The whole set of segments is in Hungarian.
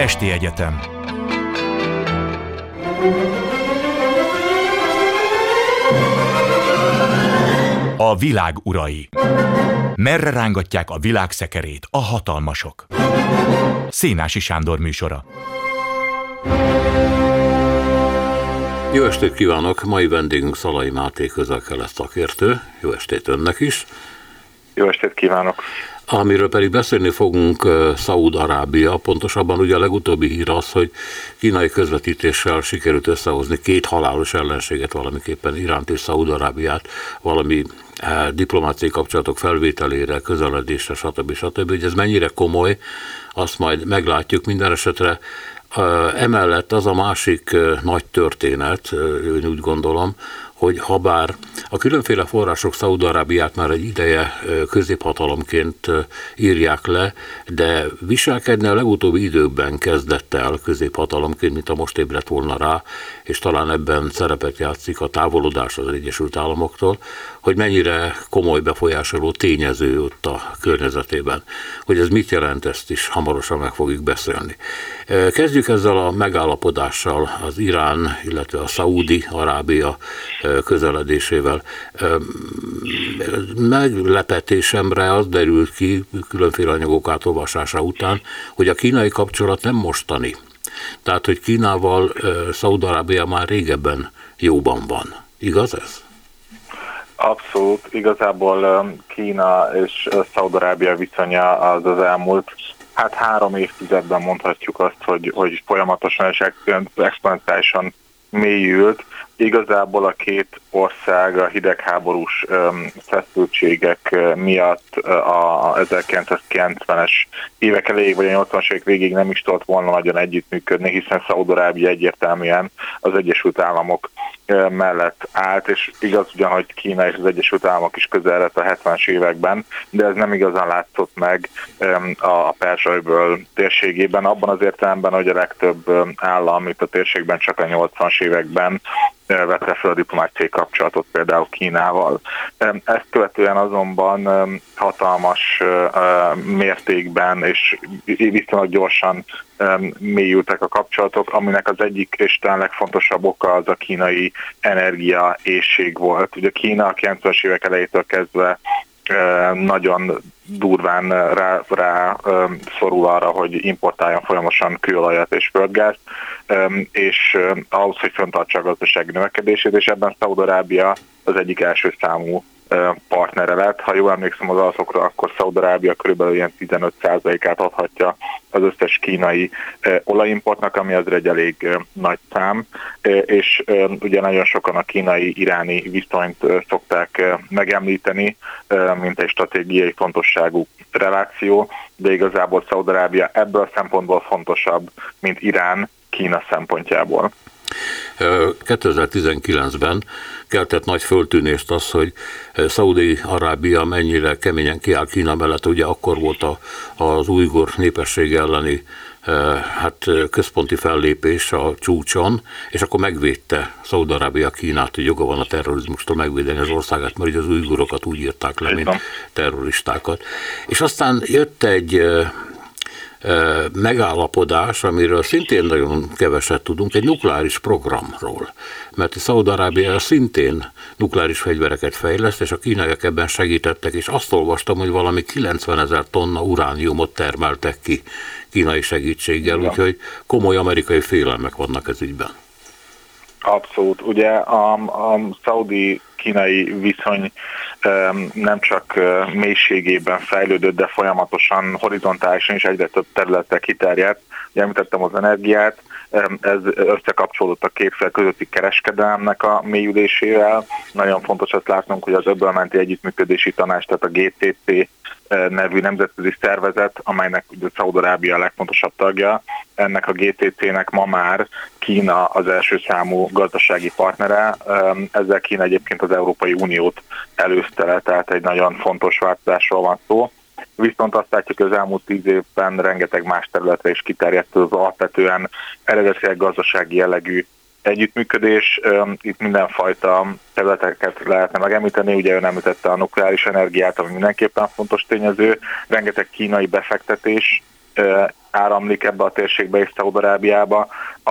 Esti Egyetem A világ urai Merre rángatják a világ szekerét a hatalmasok? Szénási Sándor műsora Jó estét kívánok! Mai vendégünk Szalai Máté közel-kelet szakértő. Jó estét önnek is! Jó estét kívánok! Amiről pedig beszélni fogunk Szaúd-Arábia, pontosabban ugye a legutóbbi hír az, hogy kínai közvetítéssel sikerült összehozni két halálos ellenséget, valamiképpen Iránt és Szaúd-Arábiát, valami diplomáciai kapcsolatok felvételére, közeledésre, stb. stb. Hogy ez mennyire komoly, azt majd meglátjuk minden esetre. Emellett az a másik nagy történet, én úgy gondolom, hogy ha bár a különféle források Szaúd-Arábiát már egy ideje középhatalomként írják le, de viselkedni a legutóbbi időkben kezdett el középhatalomként, mint a most ébredt volna rá, és talán ebben szerepet játszik a távolodás az Egyesült Államoktól, hogy mennyire komoly befolyásoló tényező ott a környezetében. Hogy ez mit jelent, ezt is hamarosan meg fogjuk beszélni. Kezdjük ezzel a megállapodással az Irán, illetve a Szaúdi Arábia közeledésével. Meglepetésemre az derült ki különféle anyagok átolvasása után, hogy a kínai kapcsolat nem mostani. Tehát, hogy Kínával Szaudarábia már régebben jóban van. Igaz ez? Abszolút. Igazából Kína és Szaudarábia viszonya az az elmúlt hát három évtizedben mondhatjuk azt, hogy, hogy folyamatosan és exponenciálisan mélyült. Igazából a két ország a hidegháborús feszültségek miatt a 1990-es évek elejéig vagy a 80-as évek végig nem is tudott volna nagyon együttműködni, hiszen Szaudarábia egyértelműen az Egyesült Államok mellett állt, és igaz ugyan, hogy Kína és az Egyesült Államok is közel lett a 70-es években, de ez nem igazán látszott meg a Persajből térségében, abban az értelemben, hogy a legtöbb állam itt a térségben csak a 80-as években vette fel a diplomáciai kapcsolatot például Kínával. Ezt követően azonban hatalmas mértékben és viszonylag gyorsan mélyültek a kapcsolatok, aminek az egyik és talán legfontosabb oka az a kínai energia volt. Ugye Kína a 90-es évek elejétől kezdve nagyon durván rá, rá szorul arra, hogy importáljon folyamosan kőolajat és földgázt, és ahhoz, hogy föntartsa a gazdasági növekedését, és ebben Szaudarábia az egyik első számú partnere lett. Ha jól emlékszem az adatokra, akkor Szaudarábia körülbelül ilyen 15%-át adhatja az összes kínai olajimportnak, ami azért egy elég nagy szám, és ugye nagyon sokan a kínai-iráni viszonyt szokták megemlíteni, mint egy stratégiai fontosságú reláció, de igazából Szaudarábia ebből a szempontból fontosabb, mint Irán Kína szempontjából. 2019-ben keltett nagy föltűnést az, hogy Szaudi-Arábia mennyire keményen kiáll Kína mellett, ugye akkor volt a, az újgor népesség elleni hát központi fellépés a csúcson, és akkor megvédte Szaudarábia Kínát, hogy joga van a terrorizmustól megvédeni az országát, mert az újgurokat úgy írták le, mint terroristákat. És aztán jött egy megállapodás, amiről szintén nagyon keveset tudunk, egy nukleáris programról. Mert Szaudarábia szintén nukleáris fegyvereket fejleszt, és a kínaiak ebben segítettek, és azt olvastam, hogy valami 90 ezer tonna urániumot termeltek ki kínai segítséggel, ja. úgyhogy komoly amerikai félelmek vannak ez ügyben. Abszolút. Ugye a, a szaudi kínai viszony nem csak mélységében fejlődött, de folyamatosan horizontálisan is egyre több területre kiterjedt. Ugye említettem az energiát, ez összekapcsolódott a két közötti kereskedelemnek a mélyülésével. Nagyon fontos azt látnunk, hogy az öbölmenti együttműködési tanács, tehát a GTC nevű nemzetközi szervezet, amelynek ugye Szaudarábia a legfontosabb tagja. Ennek a GTC-nek ma már Kína az első számú gazdasági partnere. Ezzel Kína egyébként az Európai Uniót előzte le, tehát egy nagyon fontos változásról van szó. Viszont azt látjuk, hogy az elmúlt tíz évben rengeteg más területre is kiterjedt az alapvetően eredetileg gazdasági jellegű együttműködés. Itt mindenfajta területeket lehetne megemlíteni, ugye ön említette a nukleáris energiát, ami mindenképpen fontos tényező, rengeteg kínai befektetés áramlik ebbe a térségbe és Szaudarábiába. A,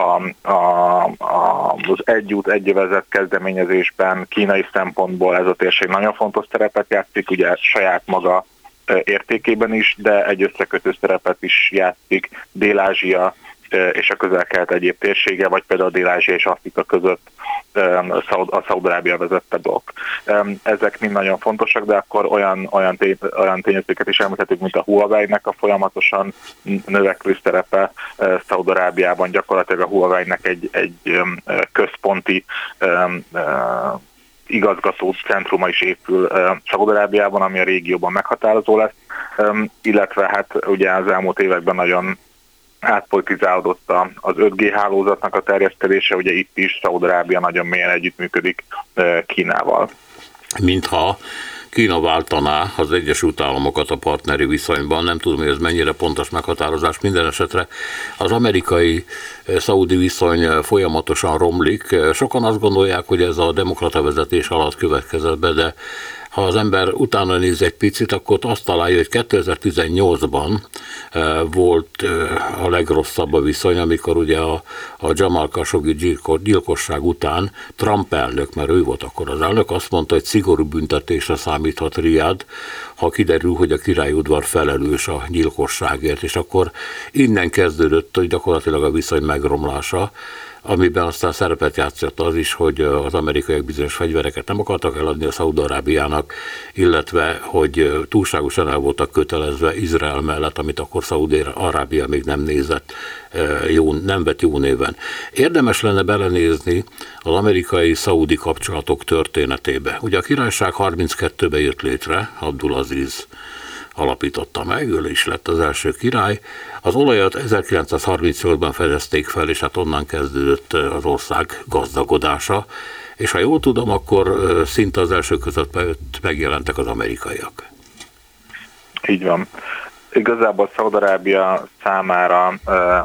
a, a, az egyút egyövezet kezdeményezésben kínai szempontból ez a térség nagyon fontos szerepet játszik, ugye saját maga értékében is, de egy összekötő szerepet is játszik Dél-Ázsia és a közel-kelet egyéb térsége, vagy például Dél-Ázsia és Afrika között a Szaudarábia vezette blokk. Ezek mind nagyon fontosak, de akkor olyan, olyan, tény, olyan tényezőket is említhetünk, mint a Huawei-nek a folyamatosan növekvő szerepe Szaudarábiában, gyakorlatilag a Huawei-nek egy, egy központi igazgató centruma is épül Szaudarábiában, ami a régióban meghatározó lesz, illetve hát ugye az elmúlt években nagyon átpolitizálódott az 5G hálózatnak a terjeszkedése, ugye itt is Szaudarábia nagyon mélyen együttműködik Kínával. Mintha Kína váltaná az Egyesült Államokat a partneri viszonyban, nem tudom, hogy ez mennyire pontos meghatározás, minden esetre az amerikai szaudi viszony folyamatosan romlik. Sokan azt gondolják, hogy ez a demokrata vezetés alatt következett be, de ha az ember utána néz egy picit, akkor azt találja, hogy 2018-ban eh, volt eh, a legrosszabb a viszony, amikor ugye a, a Jamal Khashoggi gyilkosság után Trump elnök, mert ő volt akkor az elnök, azt mondta, hogy szigorú büntetésre számíthat Riad, ha kiderül, hogy a királyudvar felelős a gyilkosságért, és akkor innen kezdődött, hogy gyakorlatilag a viszony megromlása, amiben aztán szerepet játszott az is, hogy az amerikaiak bizonyos fegyvereket nem akartak eladni a Szaudarábiának, illetve hogy túlságosan el voltak kötelezve Izrael mellett, amit akkor Szaudarábia még nem nézett jó, nem vett jó néven. Érdemes lenne belenézni az amerikai-szaudi kapcsolatok történetébe. Ugye a királyság 32-ben jött létre, Abdulaziz alapította meg, ő is lett az első király. Az olajat 1938-ban fedezték fel, és hát onnan kezdődött az ország gazdagodása, és ha jól tudom, akkor szinte az első között megjelentek az amerikaiak. Így van. Igazából Szaudarábia számára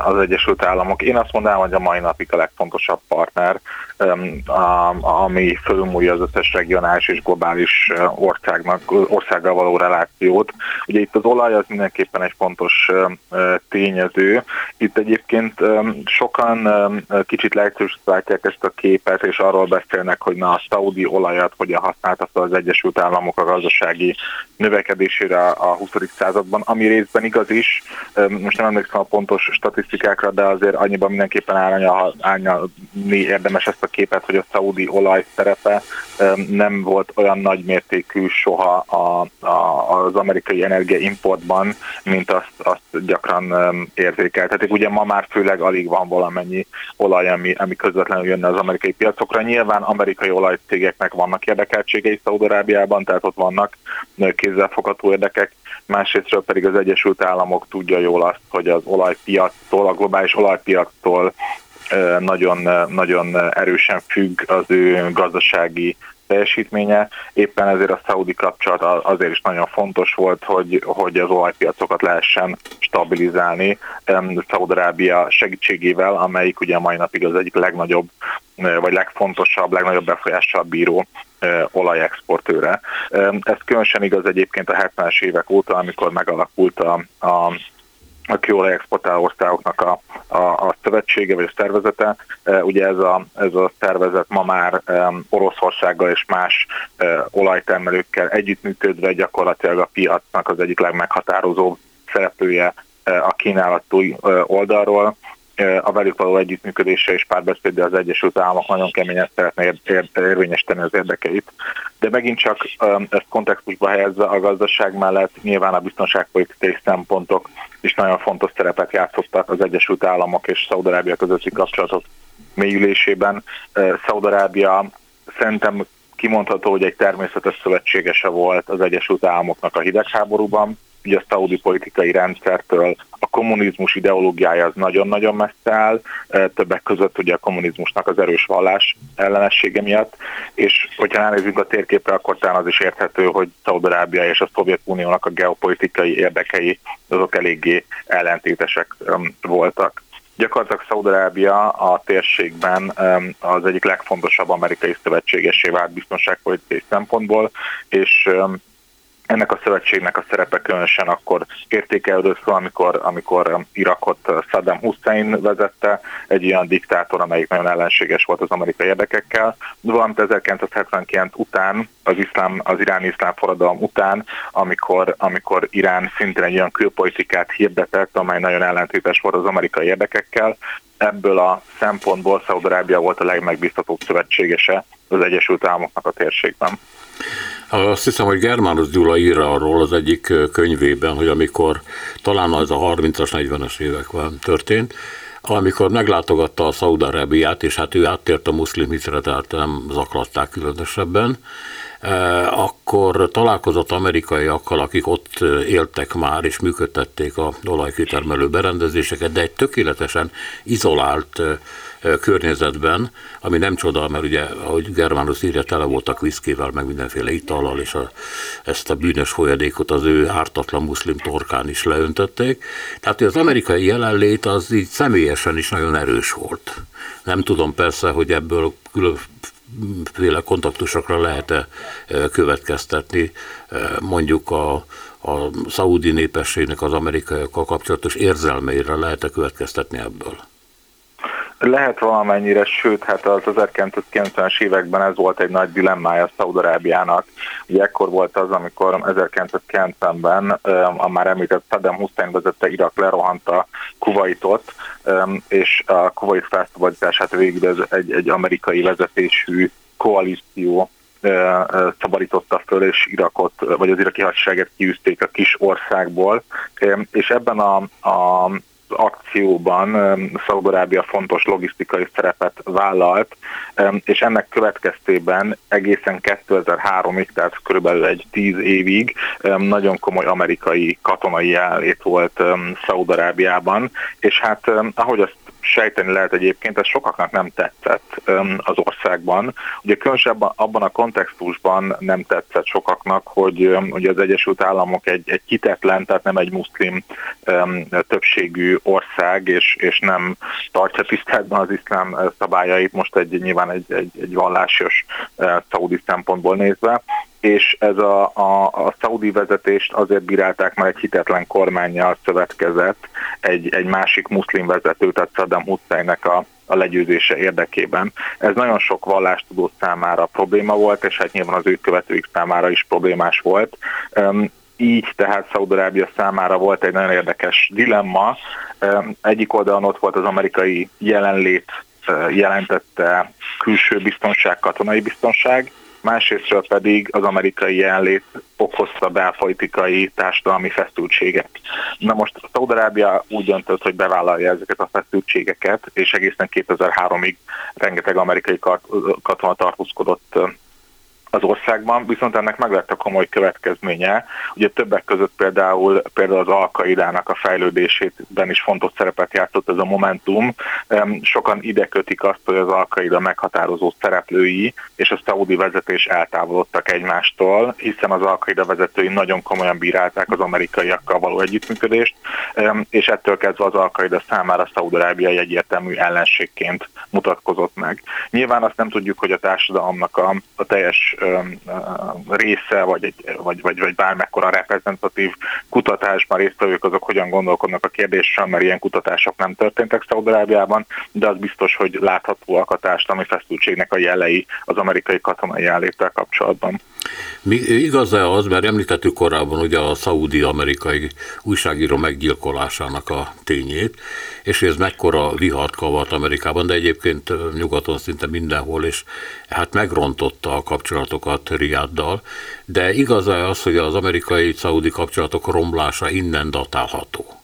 az Egyesült Államok, én azt mondanám, hogy a mai napig a legfontosabb partner, ami fölmúlja az összes regionális és globális országnak, országgal való relációt. Ugye itt az olaj az mindenképpen egy fontos tényező. Itt egyébként sokan kicsit leegyszerűsítják ezt a képet, és arról beszélnek, hogy na a szaudi olajat hogyan használta az Egyesült Államok a gazdasági növekedésére a 20. században, ami részben igaz is. Most nem emlékszem a pontos statisztikákra, de azért annyiban mindenképpen árnyalni érdemes ezt a képet, hogy a szaudi olaj szerepe nem volt olyan nagy mértékű soha a, a, az amerikai energiaimportban, mint azt, azt gyakran érzékeltetik. Ugye ma már főleg alig van valamennyi olaj, ami, ami közvetlenül jönne az amerikai piacokra. Nyilván amerikai olajcégeknek vannak érdekeltségei Szaudarábiában, tehát ott vannak kézzelfogható érdekek, másrésztről pedig az Egyesült Államok tudja jól azt, hogy az olajpiactól, a globális olajpiactól nagyon, nagyon erősen függ az ő gazdasági teljesítménye. Éppen ezért a szaudi kapcsolat azért is nagyon fontos volt, hogy, hogy az olajpiacokat lehessen stabilizálni Szaudarábia segítségével, amelyik ugye mai napig az egyik legnagyobb, vagy legfontosabb, legnagyobb befolyással bíró olajexportőre. Ez különösen igaz egyébként a 70-es évek óta, amikor megalakult a, a a kőolaj exportáló országoknak a, a, a szövetsége vagy a szervezete. E, ugye ez a, ez a szervezet ma már um, Oroszországgal és más uh, olajtermelőkkel együttműködve gyakorlatilag a piacnak az egyik legmeghatározóbb szereplője a kínálatú uh, oldalról a velük való együttműködése és párbeszédde az Egyesült Államok nagyon keményen szeretne ér, ér, érvényesíteni az érdekeit. De megint csak ezt kontextusba helyezve a gazdaság mellett nyilván a biztonságpolitikai szempontok is nagyon fontos szerepet játszottak az Egyesült Államok és Szaudarábia közötti kapcsolatok mélyülésében. Szaudarábia szerintem kimondható, hogy egy természetes szövetségese volt az Egyesült Államoknak a hidegháborúban, ugye a szaudi politikai rendszertől a kommunizmus ideológiája az nagyon-nagyon messze áll, többek között ugye a kommunizmusnak az erős vallás ellenessége miatt, és hogyha ránézünk a térképre, akkor talán az is érthető, hogy Szaudarábia és a Szovjetuniónak a geopolitikai érdekei azok eléggé ellentétesek voltak. Gyakorlatilag Szaudarábia a térségben az egyik legfontosabb amerikai szövetségesé vált biztonságpolitikai szempontból, és ennek a szövetségnek a szerepe különösen akkor értékelődött fel, amikor, amikor Irakot Saddam Hussein vezette, egy olyan diktátor, amelyik nagyon ellenséges volt az amerikai érdekekkel, valamint 1979 után, az, iszlám, az iráni iszlám forradalom után, amikor, amikor Irán szintén egy olyan külpolitikát hirdetett, amely nagyon ellentétes volt az amerikai érdekekkel, ebből a szempontból Szaudarábia volt a legmegbízhatóbb szövetségese az Egyesült Államoknak a térségben. Azt hiszem, hogy Germánus Gyula ír arról az egyik könyvében, hogy amikor talán az a 30-as, 40-es években történt, amikor meglátogatta a Szaudarábiát, és hát ő áttért a muszlim hitre, tehát nem zaklatták különösebben, akkor találkozott amerikaiakkal, akik ott éltek már, és működtették a olajkitermelő berendezéseket, de egy tökéletesen izolált környezetben, ami nem csoda, mert ugye, ahogy Germánus írja, tele voltak viszkével, meg mindenféle itallal, és a, ezt a bűnös folyadékot az ő ártatlan muszlim torkán is leöntötték. Tehát az amerikai jelenlét az így személyesen is nagyon erős volt. Nem tudom persze, hogy ebből különféle kontaktusokra lehet-e következtetni, mondjuk a, a szaudi népességnek az amerikaiakkal kapcsolatos érzelmeire lehet-e következtetni ebből? Lehet valamennyire, sőt, hát az 1990-es években ez volt egy nagy dilemmája Szaudarábiának. Ugye ekkor volt az, amikor 1990-ben a már említett Saddam Hussein vezette Irak lerohanta Kuwaitot, és a Kuwait felszabadítását végül egy, egy amerikai vezetésű koalíció szabadította föl, és Irakot, vagy az iraki hadsereget kiűzték a kis országból, és ebben a, a akcióban Szaudarábia fontos logisztikai szerepet vállalt, és ennek következtében egészen 2003-ig, tehát körülbelül egy tíz évig nagyon komoly amerikai katonai jelenlét volt Szaudarábiában, és hát ahogy azt sejteni lehet egyébként, ez sokaknak nem tetszett az országban. Ugye különösen abban a kontextusban nem tetszett sokaknak, hogy ugye az Egyesült Államok egy, egy hitetlen, tehát nem egy muszlim többségű ország, és, és nem tartja tiszteletben az iszlám szabályait, most egy nyilván egy, egy, egy vallásos szaudi szempontból nézve, és ez a, a, a szaudi vezetést azért bírálták, mert egy hitetlen kormányjal szövetkezett egy, egy másik muszlim vezető, tehát Saddam Husseinnek a, a legyőzése érdekében. Ez nagyon sok vallástudó számára probléma volt, és hát nyilván az ő követőik számára is problémás volt. Így tehát Szaudarábia számára volt egy nagyon érdekes dilemma. Egyik oldalon ott volt az amerikai jelenlét, jelentette külső biztonság, katonai biztonság, másrésztről pedig az amerikai jelenlét okozta belpolitikai társadalmi feszültségek. Na most Szaudarábia úgy döntött, hogy bevállalja ezeket a feszültségeket, és egészen 2003-ig rengeteg amerikai katona tartózkodott az országban, viszont ennek meg lett a komoly következménye. Ugye többek között például, például az Alkaidának a fejlődésében is fontos szerepet játszott ez a Momentum. Sokan ide kötik azt, hogy az Alkaida meghatározó szereplői és a szaudi vezetés eltávolodtak egymástól, hiszen az Alkaida vezetői nagyon komolyan bírálták az amerikaiakkal való együttműködést, és ettől kezdve az Alkaida számára Szaudarábia egy egyértelmű ellenségként mutatkozott meg. Nyilván azt nem tudjuk, hogy a társadalomnak a, a teljes része, vagy, egy, vagy, vagy, vagy bármekkora reprezentatív kutatásban résztvevők azok hogyan gondolkodnak a kérdéssel, mert ilyen kutatások nem történtek Szaudarábiában, de az biztos, hogy láthatóak a társadalmi feszültségnek a jelei az amerikai katonai jelenléttel kapcsolatban. Mi, igaz-e az, mert említettük korábban ugye a szaudi-amerikai újságíró meggyilkolásának a tényét, és ez mekkora vihart kavart Amerikában, de egyébként nyugaton szinte mindenhol, és hát megrontotta a kapcsolatokat Riaddal, de igaz-e az, hogy az amerikai-szaudi kapcsolatok romlása innen datálható?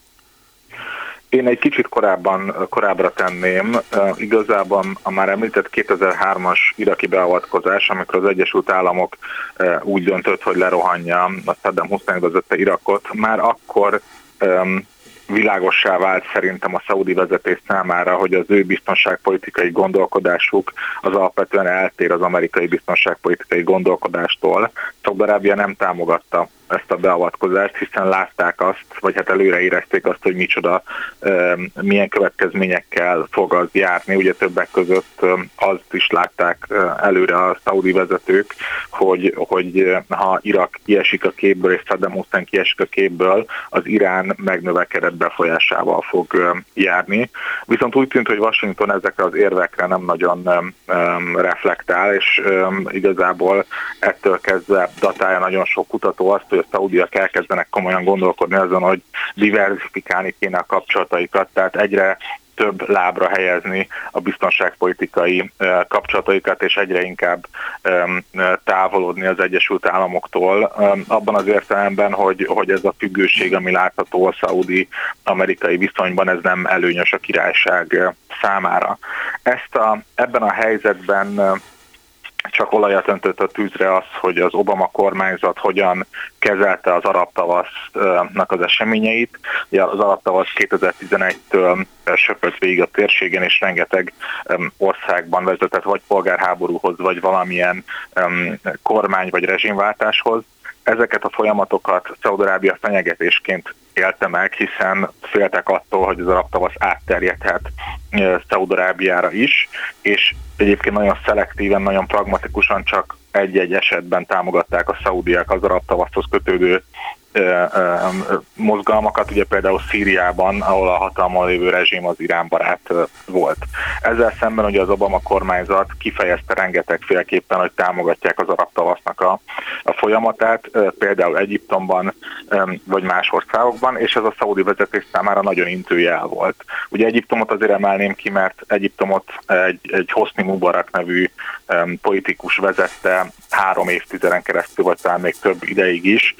Én egy kicsit korábban, korábbra tenném. Igazából a már említett 2003-as iraki beavatkozás, amikor az Egyesült Államok úgy döntött, hogy lerohanja a Saddam Hussein vezette Irakot, már akkor világossá vált szerintem a szaudi vezetés számára, hogy az ő biztonságpolitikai gondolkodásuk az alapvetően eltér az amerikai biztonságpolitikai gondolkodástól. Szaudarábia nem támogatta ezt a beavatkozást, hiszen látták azt, vagy hát előre érezték azt, hogy micsoda, milyen következményekkel fog az járni. Ugye többek között azt is látták előre a szaudi vezetők, hogy, hogy ha Irak kiesik a képből, és Saddam Hussein kiesik a képből, az Irán megnövekedett befolyásával fog járni. Viszont úgy tűnt, hogy Washington ezekre az érvekre nem nagyon reflektál, és igazából ettől kezdve datálja nagyon sok kutató azt, hogy a szaudiak elkezdenek komolyan gondolkodni azon, hogy diversifikálni kéne a kapcsolataikat, tehát egyre több lábra helyezni a biztonságpolitikai kapcsolataikat, és egyre inkább távolodni az Egyesült Államoktól. Abban az értelemben, hogy, hogy ez a függőség, ami látható a szaudi-amerikai viszonyban, ez nem előnyös a királyság számára. Ezt a, ebben a helyzetben csak olajat öntött a tűzre az, hogy az Obama kormányzat hogyan kezelte az arab tavasznak az eseményeit. Ugye az arab tavasz 2011-től söpött végig a térségen, és rengeteg országban vezetett vagy polgárháborúhoz, vagy valamilyen kormány vagy rezsimváltáshoz. Ezeket a folyamatokat Szaudarábia fenyegetésként élte meg, hiszen féltek attól, hogy az tavasz átterjedhet Szaudarábiára is, és egyébként nagyon szelektíven, nagyon pragmatikusan csak egy-egy esetben támogatták a szaudiák az arab tavaszhoz kötődő mozgalmakat, ugye például Szíriában, ahol a hatalmon lévő rezsim az Irán barát volt. Ezzel szemben ugye az Obama kormányzat kifejezte rengetegféleképpen, hogy támogatják az arab tavasznak a, a folyamatát, például Egyiptomban vagy más országokban, és ez a szaudi vezetés számára nagyon intőjel volt. Ugye Egyiptomot azért emelném ki, mert Egyiptomot egy, egy Hosni Mubarak nevű politikus vezette három évtizeden keresztül, vagy talán még több ideig is,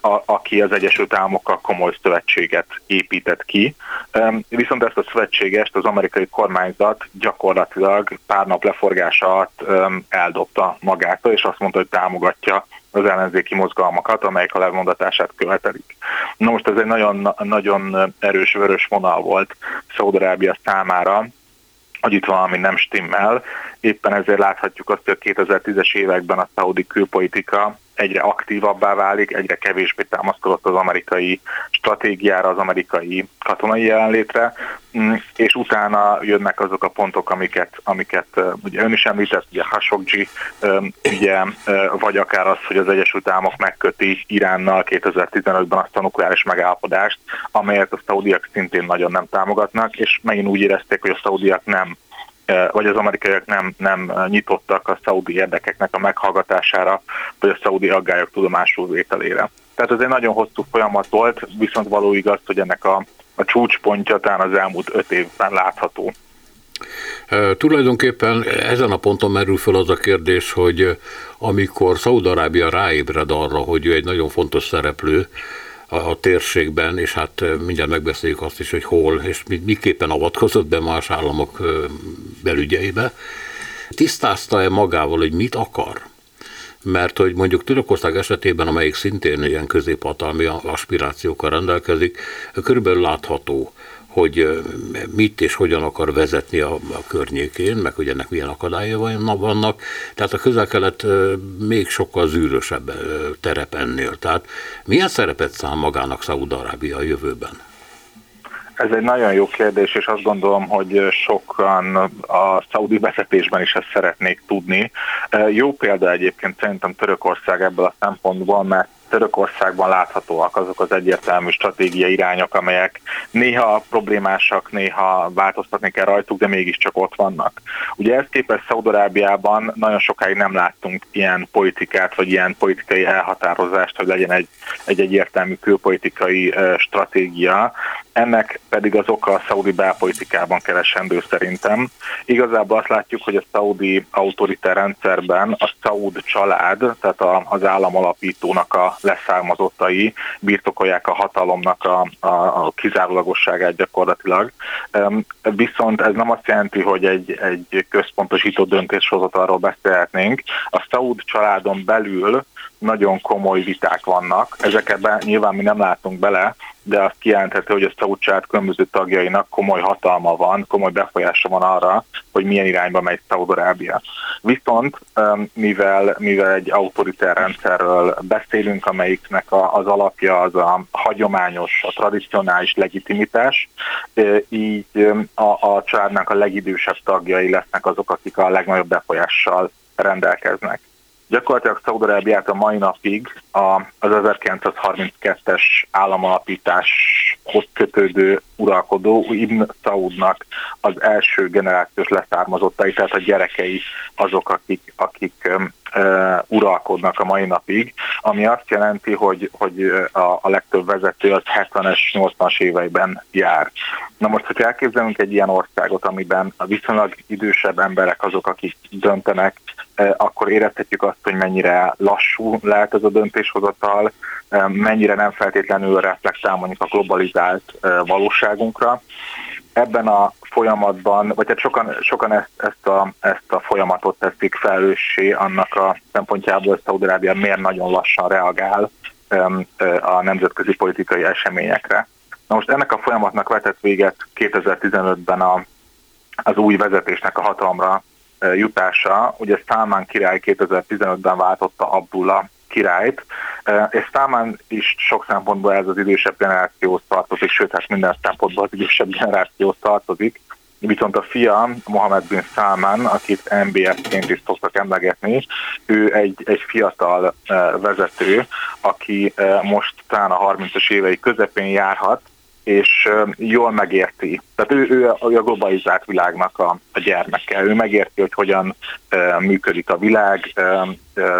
a, aki az Egyesült Államokkal komoly szövetséget épített ki. Viszont ezt a szövetségest az amerikai kormányzat gyakorlatilag pár nap leforgása alatt eldobta magától, és azt mondta, hogy támogatja az ellenzéki mozgalmakat, amelyek a lemondatását követelik. Na most ez egy nagyon, nagyon erős vörös vonal volt Szaudarábia számára, hogy itt valami nem stimmel. Éppen ezért láthatjuk azt, hogy a 2010-es években a szaudi külpolitika egyre aktívabbá válik, egyre kevésbé támaszkodott az amerikai stratégiára, az amerikai katonai jelenlétre, mm, és utána jönnek azok a pontok, amiket, amiket ugye ön is említett, ugye Khashoggi ugye, vagy akár az, hogy az Egyesült Államok megköti Iránnal 2015-ben azt a nukleáris megállapodást, amelyet a szaudiak szintén nagyon nem támogatnak, és megint úgy érezték, hogy a szaudiak nem vagy az amerikaiak nem, nem nyitottak a szaudi érdekeknek a meghallgatására, vagy a szaudi aggályok tudomásul vételére. Tehát ez egy nagyon hosszú folyamat volt, viszont való igaz, hogy ennek a, a csúcspontja talán az elmúlt öt évben látható. E, tulajdonképpen ezen a ponton merül fel az a kérdés, hogy amikor Szaudarábia ráébred arra, hogy ő egy nagyon fontos szereplő, a, a térségben, és hát mindjárt megbeszéljük azt is, hogy hol, és miképpen avatkozott be más államok belügyeibe. Tisztázta-e magával, hogy mit akar? Mert hogy mondjuk Törökország esetében, amelyik szintén ilyen középhatalmi aspirációkkal rendelkezik, körülbelül látható, hogy mit és hogyan akar vezetni a, a környékén, meg hogy ennek milyen akadályai vannak. Tehát a közel-kelet még sokkal zűrösebb terep ennél. Tehát milyen szerepet szám magának Szaúd-Arábia a jövőben? Ez egy nagyon jó kérdés, és azt gondolom, hogy sokan a szaudi vezetésben is ezt szeretnék tudni. Jó példa egyébként szerintem Törökország ebből a szempontból, mert Törökországban láthatóak azok az egyértelmű stratégiai irányok, amelyek néha problémásak, néha változtatni kell rajtuk, de mégiscsak ott vannak. Ugye ezt képest Szaudarábiában nagyon sokáig nem láttunk ilyen politikát, vagy ilyen politikai elhatározást, hogy legyen egy, egy egyértelmű külpolitikai stratégia. Ennek pedig az oka a szaudi belpolitikában keresendő szerintem. Igazából azt látjuk, hogy a szaudi autoritár rendszerben a szaud család, tehát az állam alapítónak a leszármazottai birtokolják a hatalomnak a, a, a kizárólagosságát gyakorlatilag. Viszont ez nem azt jelenti, hogy egy, egy központosító döntéshozatalról beszélhetnénk. A Saud családon belül nagyon komoly viták vannak. Ezekben nyilván mi nem látunk bele, de azt kijelenthető, hogy a Szaúd család különböző tagjainak komoly hatalma van, komoly befolyása van arra, hogy milyen irányba megy Szaudarábia. Viszont mivel, mivel egy autoritár rendszerről beszélünk, amelyiknek az alapja az a hagyományos, a tradicionális legitimitás, így a, a családnak a legidősebb tagjai lesznek azok, akik a legnagyobb befolyással rendelkeznek. Gyakorlatilag Szaudarábiát a mai napig az 1932-es államalapításhoz kötődő uralkodó Ibn Saudnak az első generációs leszármazottai, tehát a gyerekei azok, akik, akik uralkodnak a mai napig, ami azt jelenti, hogy, hogy a, a legtöbb vezető az 70-es, 80-as éveiben jár. Na most, hogyha elképzelünk egy ilyen országot, amiben a viszonylag idősebb emberek azok, akik döntenek, akkor érezhetjük azt, hogy mennyire lassú lehet ez a döntéshozatal, mennyire nem feltétlenül reflektál mondjuk a globalizált valóságunkra. Ebben a folyamatban, vagy hát sokan, sokan ezt, ezt, a, ezt a folyamatot teszik felőssé annak a szempontjából, hogy Szaudarábia miért nagyon lassan reagál a nemzetközi politikai eseményekre. Na most ennek a folyamatnak vetett véget 2015-ben a, az új vezetésnek a hatalomra jutása. Ugye Salman király 2015-ben váltotta Abdullah királyt, és Salman is sok szempontból ez az idősebb generációhoz tartozik, sőt, hát minden szempontból az idősebb generációhoz tartozik, viszont a fia, Mohamed bin Salman, akit MBS-ként is szoktak emlegetni, ő egy, egy fiatal vezető, aki most talán a 30-as évei közepén járhat, és jól megérti. Tehát ő, ő a globalizált világnak a, a gyermeke. Ő megérti, hogy hogyan e, működik a világ, e, e,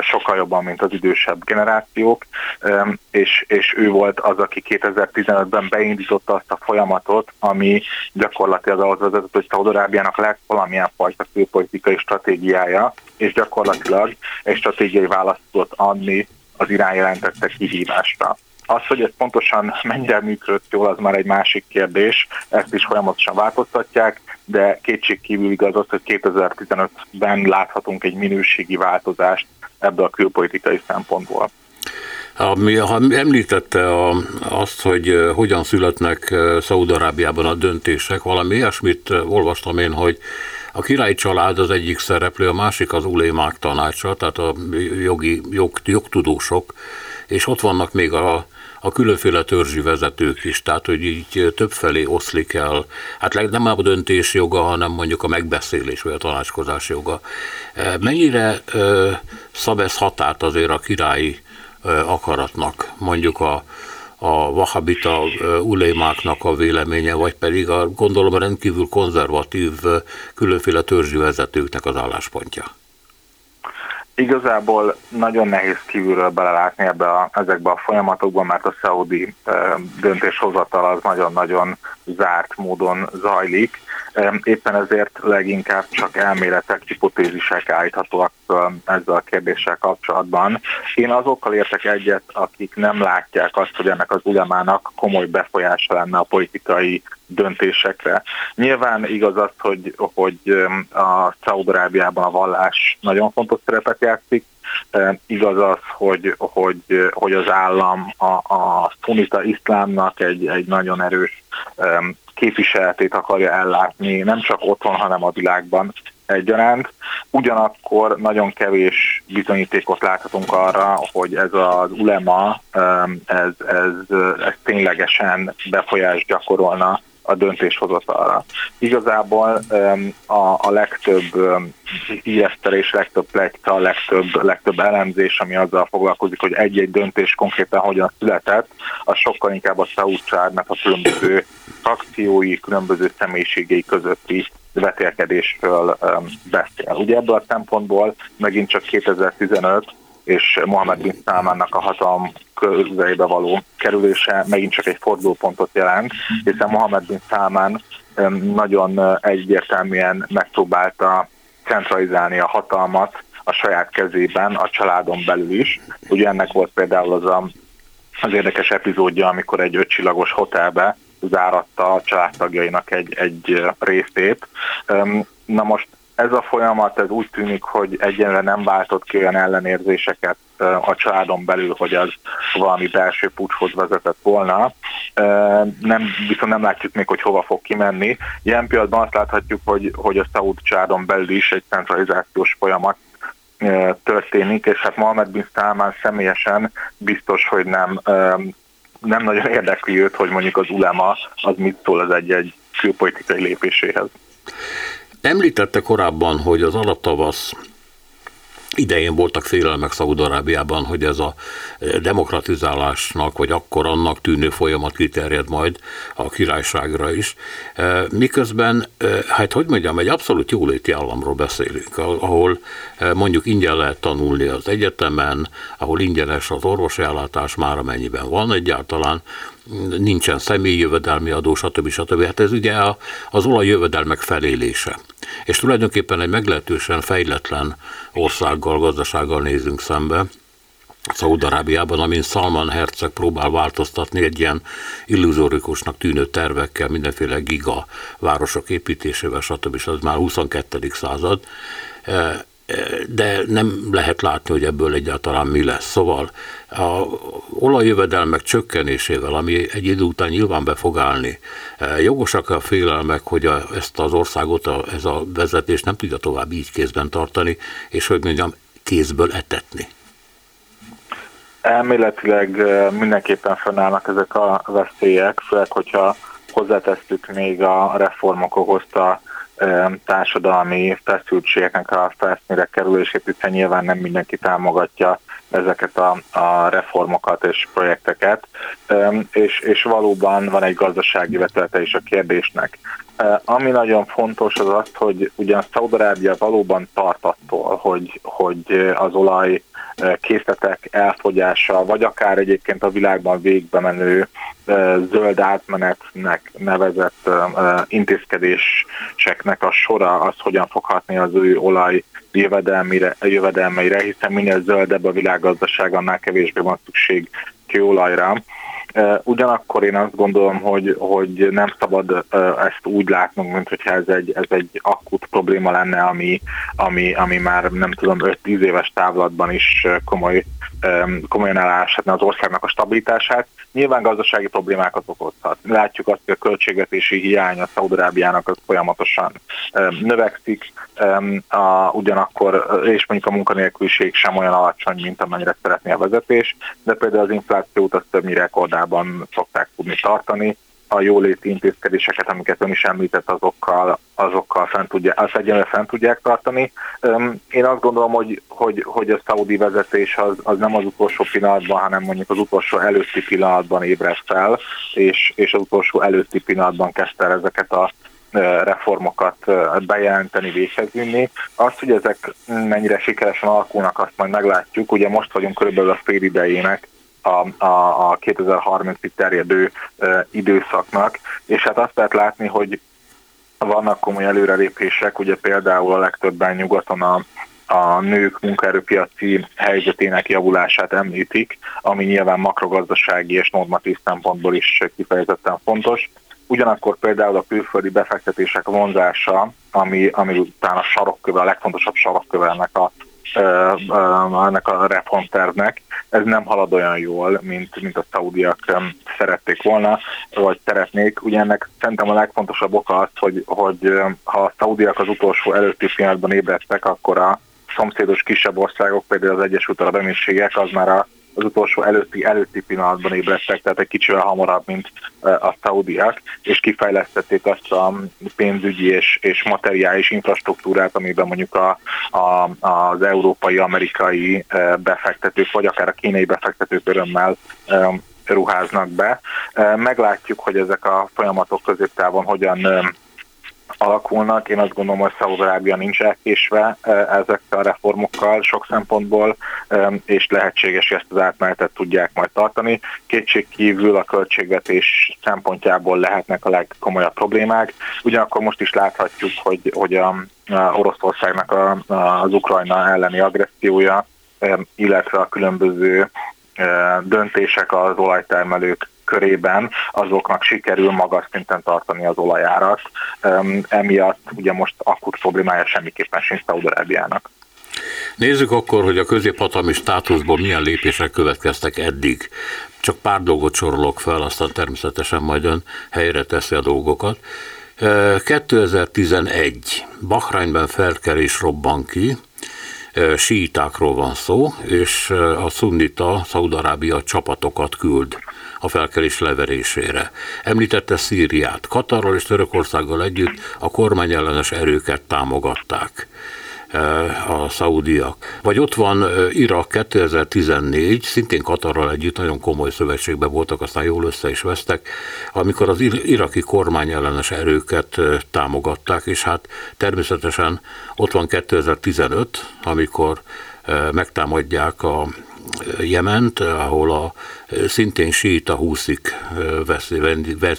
sokkal jobban, mint az idősebb generációk, e, és, és ő volt az, aki 2015-ben beindította azt a folyamatot, ami gyakorlatilag ahhoz vezetett, hogy Szaudarábiának lett valamilyen fajta külpolitikai stratégiája, és gyakorlatilag egy stratégiai választ tudott adni az irány jelentette kihívásra. Az, hogy ez pontosan mennyire működött jól, az már egy másik kérdés, ezt is folyamatosan változtatják, de kétség kívül igaz az, hogy 2015-ben láthatunk egy minőségi változást ebből a külpolitikai szempontból. Ha említette azt, hogy hogyan születnek Szaúd-Arábiában a döntések, valami ilyesmit olvastam én, hogy a királyi család az egyik szereplő, a másik az ulémák tanácsa, tehát a jogi, jog, jogtudósok, és ott vannak még a a különféle törzsi vezetők is, tehát hogy így többfelé oszlik el, hát nem a döntés joga, hanem mondjuk a megbeszélés vagy a tanácskozás joga. E, mennyire szab ez határt azért a királyi akaratnak, mondjuk a, a vahabita ulémáknak a véleménye, vagy pedig a gondolom rendkívül konzervatív különféle törzsi vezetőknek az álláspontja? Igazából nagyon nehéz kívülről belelátni ebbe a, ezekbe a folyamatokba, mert a szaudi döntéshozatal az nagyon-nagyon zárt módon zajlik. Éppen ezért leginkább csak elméletek, hipotézisek állíthatóak ezzel a kérdéssel kapcsolatban. Én azokkal értek egyet, akik nem látják azt, hogy ennek az ulemának komoly befolyása lenne a politikai döntésekre. Nyilván igaz az, hogy, hogy a Szaudarábiában a vallás nagyon fontos szerepet játszik, igaz az, hogy, hogy, hogy az állam a, a szunita iszlámnak egy, egy nagyon erős képviseletét akarja ellátni, nem csak otthon, hanem a világban egyaránt. Ugyanakkor nagyon kevés bizonyítékot láthatunk arra, hogy ez az ulema, ez, ez, ez ténylegesen befolyást gyakorolna a döntéshozatalra. Igazából a, a legtöbb híresztelés, legtöbb plekta, legtöbb, legtöbb elemzés, ami azzal foglalkozik, hogy egy-egy döntés konkrétan hogyan született, az sokkal inkább a Saúd a különböző akciói, különböző személyiségei közötti vetélkedésről beszél. Ugye ebből a szempontból megint csak 2015 és Mohamed bin Salmannak a hatalom közelébe való kerülése megint csak egy fordulópontot jelent, hiszen Mohamed bin Salman nagyon egyértelműen megpróbálta centralizálni a hatalmat a saját kezében, a családon belül is. Ugye ennek volt például az a, az érdekes epizódja, amikor egy ötcsillagos hotelbe záratta a családtagjainak egy, egy részét. Na most Ez a folyamat ez úgy tűnik, hogy egyenlően nem váltott ki olyan ellenérzéseket a családon belül, hogy az valami belső pucshoz vezetett volna. Nem, viszont nem látjuk még, hogy hova fog kimenni. Ilyen pillanatban azt láthatjuk, hogy, hogy a Saud családon belül is egy centralizációs folyamat történik, és hát Mohamed bin Salman személyesen biztos, hogy nem, nem nagyon érdekli őt, hogy mondjuk az ulema az mit szól az egy-egy külpolitikai lépéséhez. Említette korábban, hogy az alaptavasz idején voltak félelmek Szaúd-Arábiában, hogy ez a demokratizálásnak, vagy akkor annak tűnő folyamat kiterjed majd a királyságra is. E, miközben, e, hát hogy mondjam, egy abszolút jóléti államról beszélünk, ahol mondjuk ingyen lehet tanulni az egyetemen, ahol ingyenes az orvosi ellátás már amennyiben van egyáltalán, nincsen személyi jövedelmi adó, stb. stb. Hát ez ugye az olajjövedelmek felélése. És tulajdonképpen egy meglehetősen fejletlen országgal, gazdasággal nézünk szembe, Szaúd-Arábiában, amin Salman herceg próbál változtatni egy ilyen illuzórikusnak tűnő tervekkel, mindenféle giga városok építésével, stb. az már 22. század de nem lehet látni, hogy ebből egyáltalán mi lesz. Szóval a olajjövedelmek csökkenésével, ami egy idő után nyilván be fog állni, jogosak a félelmek, hogy a, ezt az országot, a, ez a vezetés nem tudja tovább így kézben tartani, és hogy mondjam, kézből etetni. Elméletileg mindenképpen fennállnak ezek a veszélyek, főleg, hogyha hozzátesztük még a reformok okozta társadalmi feszültségeknek a felszínre kerülését, hiszen nyilván nem mindenki támogatja ezeket a, a reformokat és projekteket, és, és valóban van egy gazdasági vetülete is a kérdésnek. Ami nagyon fontos az az, hogy ugyan Szaudarábia valóban tart attól, hogy, hogy az olaj készletek elfogyása, vagy akár egyébként a világban végbe menő zöld átmenetnek nevezett intézkedéseknek a sora az hogyan fog hatni az ő olaj jövedelmeire, hiszen minél zöldebb a világgazdaság, annál kevésbé van szükség kőolajra. Ugyanakkor én azt gondolom, hogy, hogy nem szabad ezt úgy látnunk, mint hogyha ez egy, ez egy akut probléma lenne, ami, ami, ami már nem tudom, 5-10 éves távlatban is komoly, komolyan eláshatna az országnak a stabilitását. Nyilván gazdasági problémákat okozhat. Látjuk azt, hogy a költségvetési hiány a Szaudarábiának az folyamatosan növekszik, a, ugyanakkor, és mondjuk a munkanélküliség sem olyan alacsony, mint amennyire szeretné a vezetés, de például az inflációt azt többnyire rekordában szokták tudni tartani. A jóléti intézkedéseket, amiket ön is említett, azokkal, azokkal fent tudják, az egyenlően fent tudják tartani. Én azt gondolom, hogy, hogy, hogy a szaudi vezetés az, az nem az utolsó pillanatban, hanem mondjuk az utolsó előtti pillanatban ébredt fel, és, és az utolsó előtti pillanatban kezdte ezeket a reformokat bejelenteni, véghez vinni. Azt, hogy ezek mennyire sikeresen alakulnak, azt majd meglátjuk. Ugye most vagyunk körülbelül a fél idejének a, a, a 2030-ig terjedő időszaknak, és hát azt lehet látni, hogy vannak komoly előrelépések, ugye például a legtöbben nyugaton a, a nők munkaerőpiaci helyzetének javulását említik, ami nyilván makrogazdasági és normatív szempontból is kifejezetten fontos. Ugyanakkor például a külföldi befektetések vonzása, ami, ami után a sarokköve, a legfontosabb sarokköve ennek a ennek a reformtervnek, ez nem halad olyan jól, mint, mint a szaudiak szerették volna, vagy szeretnék. Ugye ennek szerintem a legfontosabb oka az, hogy, hogy ha a szaudiak az utolsó előtti pillanatban ébredtek, akkor a szomszédos kisebb országok, például az Egyesült Arab Emírségek, az már a az utolsó előtti, előtti pillanatban ébredtek, tehát egy kicsivel hamarabb, mint a szaudiak, és kifejlesztették azt a pénzügyi és, és materiális infrastruktúrát, amiben mondjuk a, a, az európai, amerikai befektetők, vagy akár a kínai befektetők örömmel ruháznak be. Meglátjuk, hogy ezek a folyamatok középtávon hogyan alakulnak. Én azt gondolom, hogy Szaúd-Arábia nincs elkésve e, ezekkel a reformokkal sok szempontból, e, és lehetséges, hogy ezt az átmenetet tudják majd tartani. Kétség kívül a költségvetés szempontjából lehetnek a legkomolyabb problémák. Ugyanakkor most is láthatjuk, hogy, hogy a, a Oroszországnak a, az Ukrajna elleni agressziója, e, illetve a különböző döntések az olajtermelők körében, azoknak sikerül magas szinten tartani az olajárat. Emiatt ugye most akut problémája semmiképpen sincs Szaudarábiának. Nézzük akkor, hogy a középhatalmi státuszból milyen lépések következtek eddig. Csak pár dolgot sorolok fel, aztán természetesen majd ön helyre teszi a dolgokat. 2011. Bahrányban felkerés robban ki, síitákról van szó, és a szunnita Szaudarábia csapatokat küld a felkelés leverésére. Említette Szíriát. Katarral és Törökországgal együtt a kormányellenes erőket támogatták a szaudiak. Vagy ott van Irak 2014, szintén Katarral együtt nagyon komoly szövetségben voltak, aztán jól össze is vesztek, amikor az iraki kormány ellenes erőket támogatták, és hát természetesen ott van 2015, amikor megtámadják a Jement, ahol a szintén síta húszik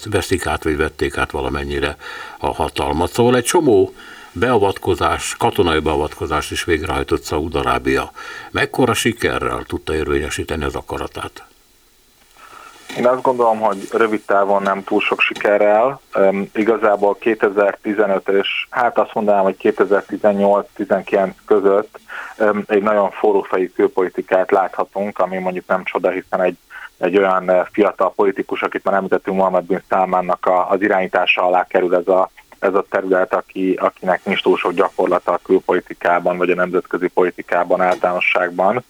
veszik át, vagy vették át valamennyire a hatalmat. Szóval egy csomó beavatkozás, katonai beavatkozás is végrehajtott Szaúd-Arábia. Mekkora sikerrel tudta érvényesíteni az akaratát? Én azt gondolom, hogy rövid távon nem túl sok sikerrel. Um, igazából 2015 és hát azt mondanám, hogy 2018-19 között um, egy nagyon forrófejű külpolitikát láthatunk, ami mondjuk nem csoda, hiszen egy egy olyan fiatal politikus, akit már említettünk, Mohamed Bin Salmannak az irányítása alá kerül ez a ez a terület, aki, akinek nincs túl sok gyakorlata a külpolitikában, vagy a nemzetközi politikában általánosságban.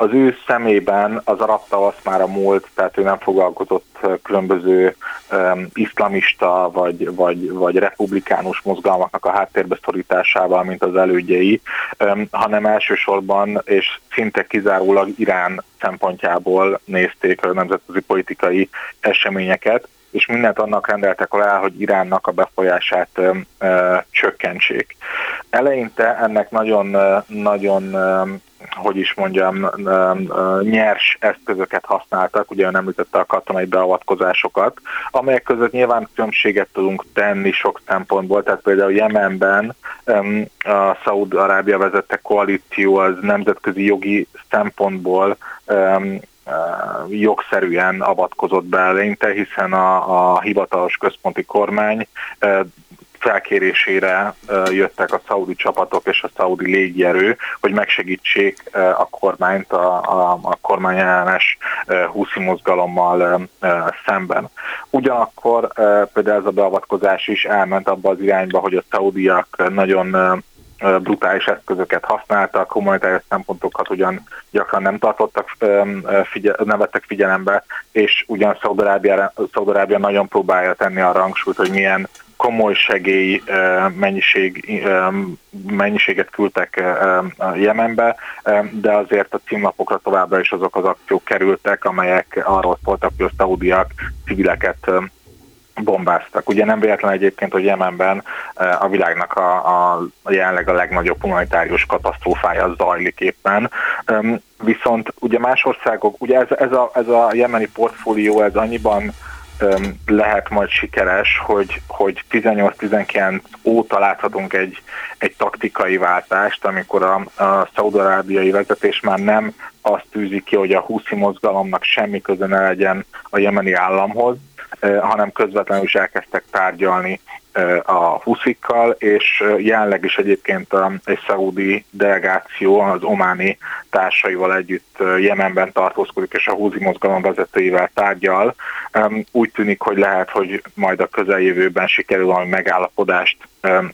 Az ő szemében az arab tavasz már a múlt, tehát ő nem foglalkozott különböző um, iszlamista vagy, vagy, vagy republikánus mozgalmaknak a háttérbe szorításával, mint az elődjei, um, hanem elsősorban és szinte kizárólag Irán szempontjából nézték a nemzetközi politikai eseményeket, és mindent annak rendeltek alá, hogy Iránnak a befolyását ö, ö, csökkentsék. Eleinte ennek nagyon, nagyon hogy is mondjam, nyers eszközöket használtak, ugye ön említette a katonai beavatkozásokat, amelyek között nyilván különbséget tudunk tenni sok szempontból, tehát például Jemenben a Szaúd-Arábia vezette koalíció az nemzetközi jogi szempontból jogszerűen avatkozott be eleinte, hiszen a, a hivatalos központi kormány felkérésére jöttek a szaudi csapatok és a szaudi légierő, hogy megsegítsék a kormányt a, a, a kormányellenes húszi mozgalommal szemben. Ugyanakkor például ez a beavatkozás is elment abba az irányba, hogy a szaudiak nagyon brutális eszközöket használtak, humanitárius szempontokat ugyan gyakran nem tartottak, figyel, nem vettek figyelembe, és ugyan Szaudarábia nagyon próbálja tenni a rangsúlyt, hogy milyen komoly segély mennyiség, mennyiséget küldtek Jemenbe, de azért a címlapokra továbbra is azok az akciók kerültek, amelyek arról szóltak, hogy a szaudiak civileket bombáztak. Ugye nem véletlen egyébként, hogy Jemenben a világnak a, a jelenleg a legnagyobb humanitárius katasztrófája zajlik éppen. Viszont ugye más országok, ugye ez, ez, a, ez a jemeni portfólió, ez annyiban lehet majd sikeres, hogy, hogy 18-19 óta láthatunk egy, egy taktikai váltást, amikor a, a szaudarábiai vezetés már nem azt tűzi ki, hogy a húszi mozgalomnak semmi köze ne legyen a jemeni államhoz, hanem közvetlenül is elkezdtek tárgyalni a huszikkal, és jelenleg is egyébként egy szaudi delegáció az ománi társaival együtt Jemenben tartózkodik, és a húzi mozgalom vezetőivel tárgyal. Úgy tűnik, hogy lehet, hogy majd a közeljövőben sikerül valami megállapodást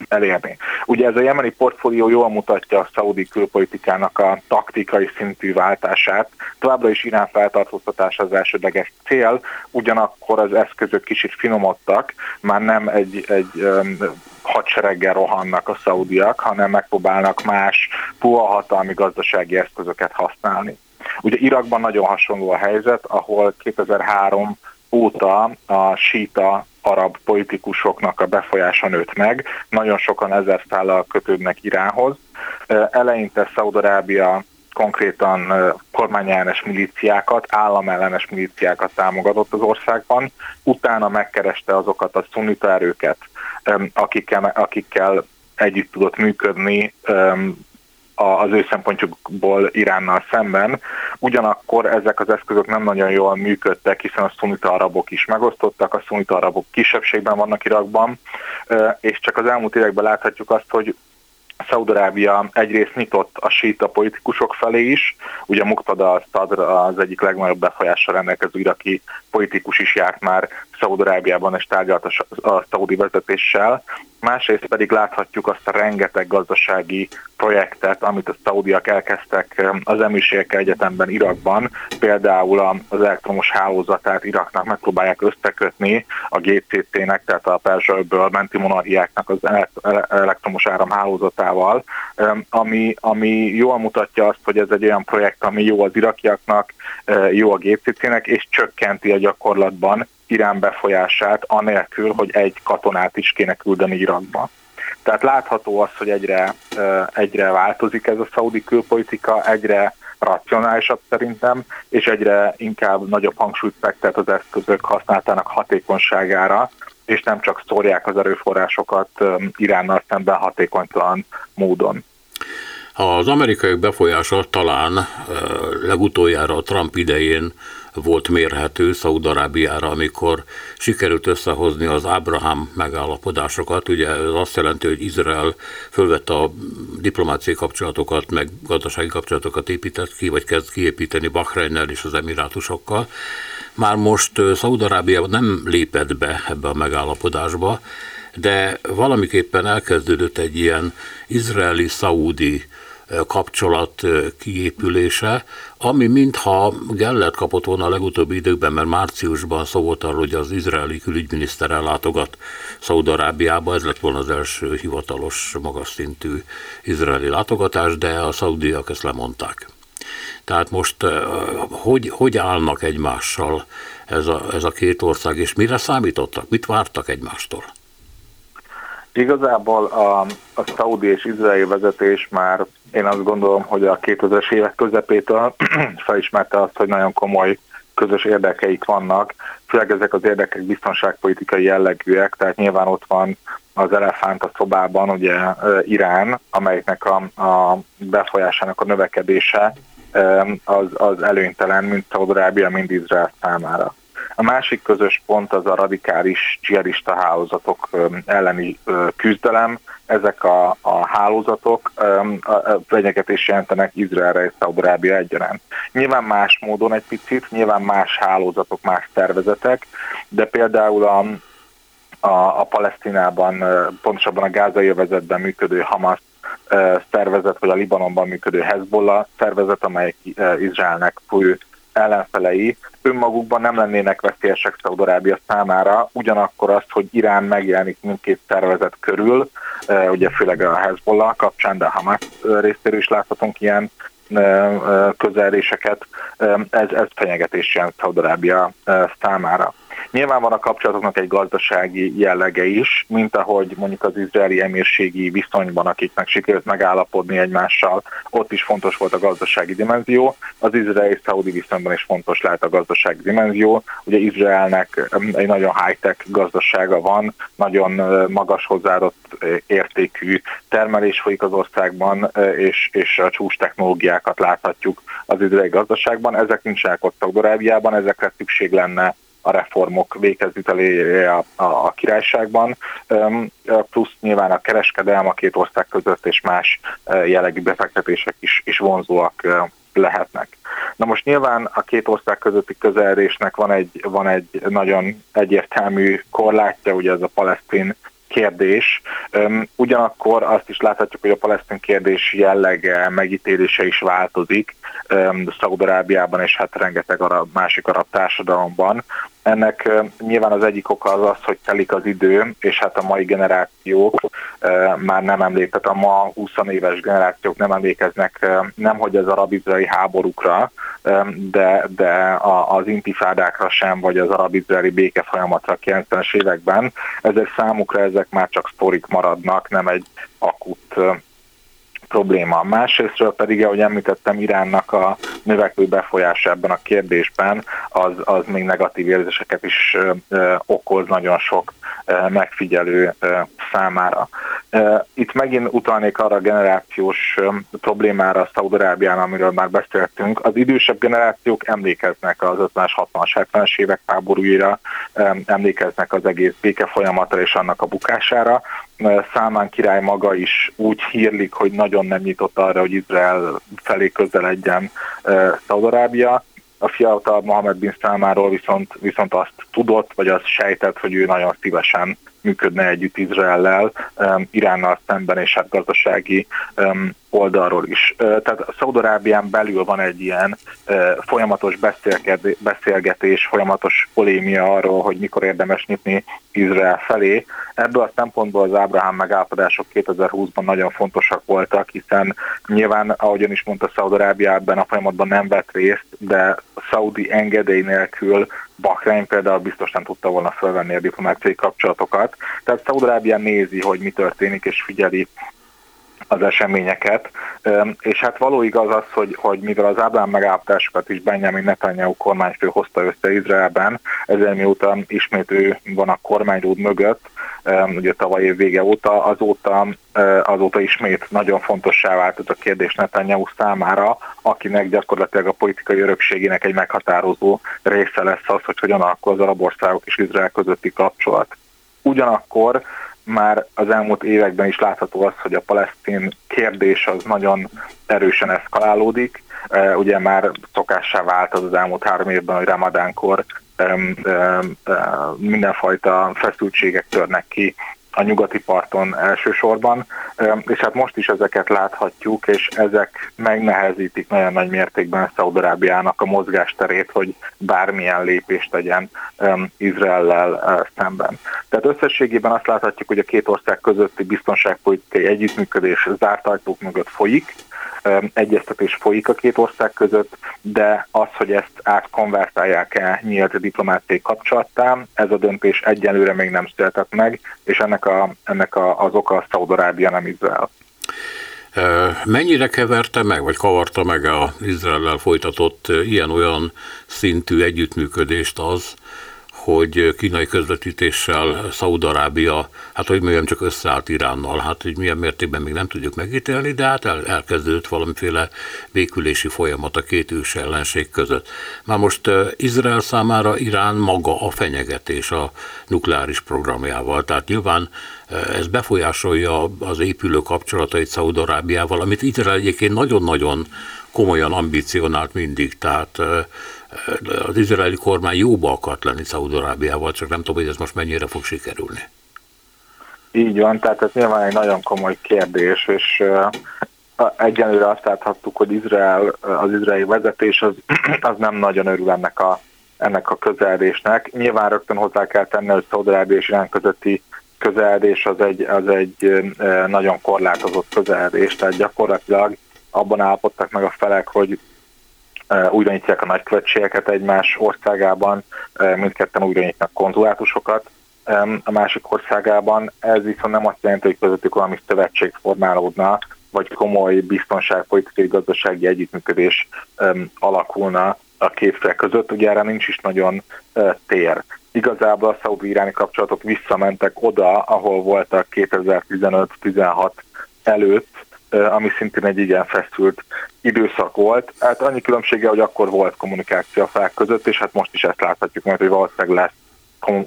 elérni. Ugye ez a jemeni portfólió jól mutatja a szaudi külpolitikának a taktikai szintű váltását. Továbbra is Irán feltartóztatása az elsődleges cél, ugyanakkor az eszközök kicsit finomodtak, már nem egy, egy um, hadsereggel rohannak a szaudiak, hanem megpróbálnak más puha hatalmi gazdasági eszközöket használni. Ugye Irakban nagyon hasonló a helyzet, ahol 2003 óta a síta arab politikusoknak a befolyása nőtt meg, nagyon sokan ezer szállal kötődnek Iránhoz. Eleinte Szaudarábia konkrétan kormányellenes milíciákat, államellenes milíciákat támogatott az országban, utána megkereste azokat a szunita erőket, akikkel, akikkel együtt tudott működni az ő szempontjukból Iránnal szemben. Ugyanakkor ezek az eszközök nem nagyon jól működtek, hiszen a szunita arabok is megosztottak, a szunita arabok kisebbségben vannak Irakban, és csak az elmúlt években láthatjuk azt, hogy Szaudarábia egyrészt nyitott a síta politikusok felé is, ugye Muktada az, az egyik legnagyobb befolyással rendelkező iraki politikus is járt már Szaudarábiában és tárgyalt a, a szaudi vezetéssel, másrészt pedig láthatjuk azt a rengeteg gazdasági projektet, amit a szaudiak elkezdtek az Emírségekkel Egyetemben Irakban, például az elektromos hálózatát Iraknak megpróbálják összekötni a GCC-nek, tehát a Perzsőből menti monarchiáknak az elektromos áram hálózatával, um, ami, ami jól mutatja azt, hogy ez egy olyan projekt, ami jó az irakiaknak, uh, jó a GCC-nek, és csökkenti a gyakorlatban Irán befolyását, anélkül, hogy egy katonát is kéne küldeni Irakba. Tehát látható az, hogy egyre, egyre változik ez a szaudi külpolitika, egyre racionálisabb szerintem, és egyre inkább nagyobb hangsúlyt fektet az eszközök használatának hatékonyságára, és nem csak szórják az erőforrásokat Iránnal szemben hatékonytalan módon. Az amerikai befolyása talán legutoljára a Trump idején volt mérhető Szaudarábiára, amikor sikerült összehozni az Ábrahám megállapodásokat. Ugye ez azt jelenti, hogy Izrael fölvette a diplomáciai kapcsolatokat, meg gazdasági kapcsolatokat épített ki, vagy kezd kiépíteni Bahreinnel és az emirátusokkal. Már most Szaudarábia nem lépett be ebbe a megállapodásba, de valamiképpen elkezdődött egy ilyen izraeli-szaudi kapcsolat kiépülése, ami mintha Gellert kapott volna a legutóbbi időkben, mert márciusban szó arról, hogy az izraeli külügyminiszter ellátogat Szaudarábiába, ez lett volna az első hivatalos, magas szintű izraeli látogatás, de a szaudiak ezt lemondták. Tehát most hogy, hogy állnak egymással ez a, ez a két ország, és mire számítottak, mit vártak egymástól? Igazából a, a szaudi és izraeli vezetés már én azt gondolom, hogy a 2000-es évek közepétől felismerte azt, hogy nagyon komoly közös érdekeik vannak, főleg ezek az érdekek biztonságpolitikai jellegűek, tehát nyilván ott van az elefánt a szobában, ugye Irán, amelyiknek a, a befolyásának a növekedése az, az előnytelen, mint Szaudarábia, mind Izrael számára. A másik közös pont az a radikális dzsihadista hálózatok elleni küzdelem. Ezek a, a hálózatok fenyegetés jelentenek Izraelre és Szaudarábia egyaránt. Nyilván más módon egy picit, nyilván más hálózatok, más szervezetek, de például a, a, a Palesztinában, pontosabban a gázai övezetben működő Hamas szervezet, vagy a Libanonban működő Hezbollah szervezet, amelyik Izraelnek fő ellenfelei önmagukban nem lennének veszélyesek Szaudarábia számára, ugyanakkor azt, hogy Irán megjelenik mindkét szervezet körül, ugye főleg a Hezbollah kapcsán, de a Hamas részéről is láthatunk ilyen közeléseket, ez, ez fenyegetés jelent Szaudarábia számára. Nyilván van a kapcsolatoknak egy gazdasági jellege is, mint ahogy mondjuk az izraeli emírségi viszonyban, akiknek sikerült megállapodni egymással, ott is fontos volt a gazdasági dimenzió. Az izraeli-szaudi viszonyban is fontos lehet a gazdasági dimenzió. Ugye Izraelnek egy nagyon high-tech gazdasága van, nagyon magas hozzáadott értékű termelés folyik az országban, és, és a csúcs technológiákat láthatjuk az izraeli gazdaságban. Ezek nincsenek ott Szaudarábiában, ezekre szükség lenne a reformok végezzütelére a, a, a királyságban, plusz nyilván a kereskedelem a két ország között és más jellegű befektetések is, is vonzóak lehetnek. Na most nyilván a két ország közötti közelérésnek van egy, van egy nagyon egyértelmű korlátja, ugye ez a palesztin kérdés. Ugyanakkor azt is láthatjuk, hogy a palesztin kérdés jellege, megítélése is változik Szaudarábiában és hát rengeteg arab, másik arab társadalomban. Ennek nyilván az egyik oka az az, hogy telik az idő, és hát a mai generációk már nem emlékeznek, a ma 20 éves generációk nem emlékeznek nem hogy az arab-izraeli háborúkra, de, de az intifádákra sem, vagy az arab-izraeli béke folyamatra 90-es években. Ezek számukra ezek már csak sztorik maradnak, nem egy akut probléma. Másrésztről pedig, ahogy említettem, Iránnak a növekvő befolyása ebben a kérdésben, az, az még negatív érzéseket is ö, okoz nagyon sok ö, megfigyelő ö, számára. Itt megint utalnék arra a generációs problémára Szaudarábián, amiről már beszéltünk. Az idősebb generációk emlékeznek az 50-es, 60-as, 70-es évek háborúira, emlékeznek az egész béke folyamatra és annak a bukására. Számán király maga is úgy hírlik, hogy nagyon nem nyitott arra, hogy Izrael felé közeledjen Szaudarábia. A fiatal Mohamed bin számáról viszont, viszont azt tudott, vagy azt sejtett, hogy ő nagyon szívesen működne együtt Izraellel, Iránnal szemben és hát gazdasági oldalról is. Tehát Szaudarábián belül van egy ilyen folyamatos beszélgetés, folyamatos polémia arról, hogy mikor érdemes nyitni Izrael felé. Ebből a szempontból az Ábrahám megállapodások 2020-ban nagyon fontosak voltak, hiszen nyilván, ahogyan is mondta, Szaudarábia ebben a folyamatban nem vett részt, de szaudi engedély nélkül Bahrein például biztos nem tudta volna felvenni a diplomáciai kapcsolatokat. Tehát Szaudarábia nézi, hogy mi történik, és figyeli az eseményeket, és hát való igaz az, hogy, hogy mivel az Ábrám megállapodásokat is Benjamin Netanyahu kormányfő hozta össze Izraelben, ezért mióta ismét ő van a kormányrúd mögött, ugye tavaly év vége óta, azóta, azóta ismét nagyon fontossá vált ez a kérdés Netanyahu számára, akinek gyakorlatilag a politikai örökségének egy meghatározó része lesz az, hogy hogyan alakul az arab országok és Izrael közötti kapcsolat. Ugyanakkor már az elmúlt években is látható az, hogy a palesztin kérdés az nagyon erősen eszkalálódik. Ugye már szokássá vált az az elmúlt három évben, hogy ramadánkor mindenfajta feszültségek törnek ki a nyugati parton elsősorban, és hát most is ezeket láthatjuk, és ezek megnehezítik nagyon nagy mértékben Szaudarábiának a mozgásterét, hogy bármilyen lépést tegyen Izraellel szemben. Tehát összességében azt láthatjuk, hogy a két ország közötti biztonságpolitikai együttműködés zárt ajtók mögött folyik, egyeztetés folyik a két ország között, de az, hogy ezt átkonvertálják-e nyílt diplomáciai kapcsolattá, ez a döntés egyelőre még nem született meg, és ennek, a, ennek a, az oka a Szaudarábia, nem Izrael. Mennyire keverte meg, vagy kavarta meg az Izraellel folytatott ilyen-olyan szintű együttműködést az, hogy kínai közvetítéssel Szaudarábia, hát hogy mondjam, csak összeállt Iránnal, hát hogy milyen mértékben még nem tudjuk megítélni, de hát el, elkezdődött valamiféle békülési folyamat a két ős ellenség között. Már most Izrael számára Irán maga a fenyegetés a nukleáris programjával, tehát nyilván ez befolyásolja az épülő kapcsolatait Szaudarábiával, amit Izrael egyébként nagyon-nagyon komolyan ambicionált mindig, tehát az izraeli kormány jóba akart lenni Szaudarábiával, csak nem tudom, hogy ez most mennyire fog sikerülni. Így van, tehát ez nyilván egy nagyon komoly kérdés, és egyenlőre azt láthattuk, hogy Izrael, az izraeli vezetés az, az nem nagyon örül ennek a, ennek a közeledésnek. Nyilván rögtön hozzá kell tenni, hogy Szaudarábia és Irán közötti közeledés az egy, az egy nagyon korlátozott közeledés, tehát gyakorlatilag abban állapodtak meg a felek, hogy újra nyitják a nagykövetségeket egymás országában, mindketten újra nyitnak konzulátusokat a másik országában. Ez viszont nem azt jelenti, hogy közöttük valami szövetség formálódna, vagy komoly biztonságpolitikai gazdasági együttműködés alakulna a két fél között. Ugye erre nincs is nagyon tér. Igazából a szaudi-iráni kapcsolatok visszamentek oda, ahol voltak 2015-16 előtt, ami szintén egy igen feszült időszak volt. Hát annyi különbsége, hogy akkor volt kommunikáció a felek között, és hát most is ezt láthatjuk mert hogy valószínűleg lesz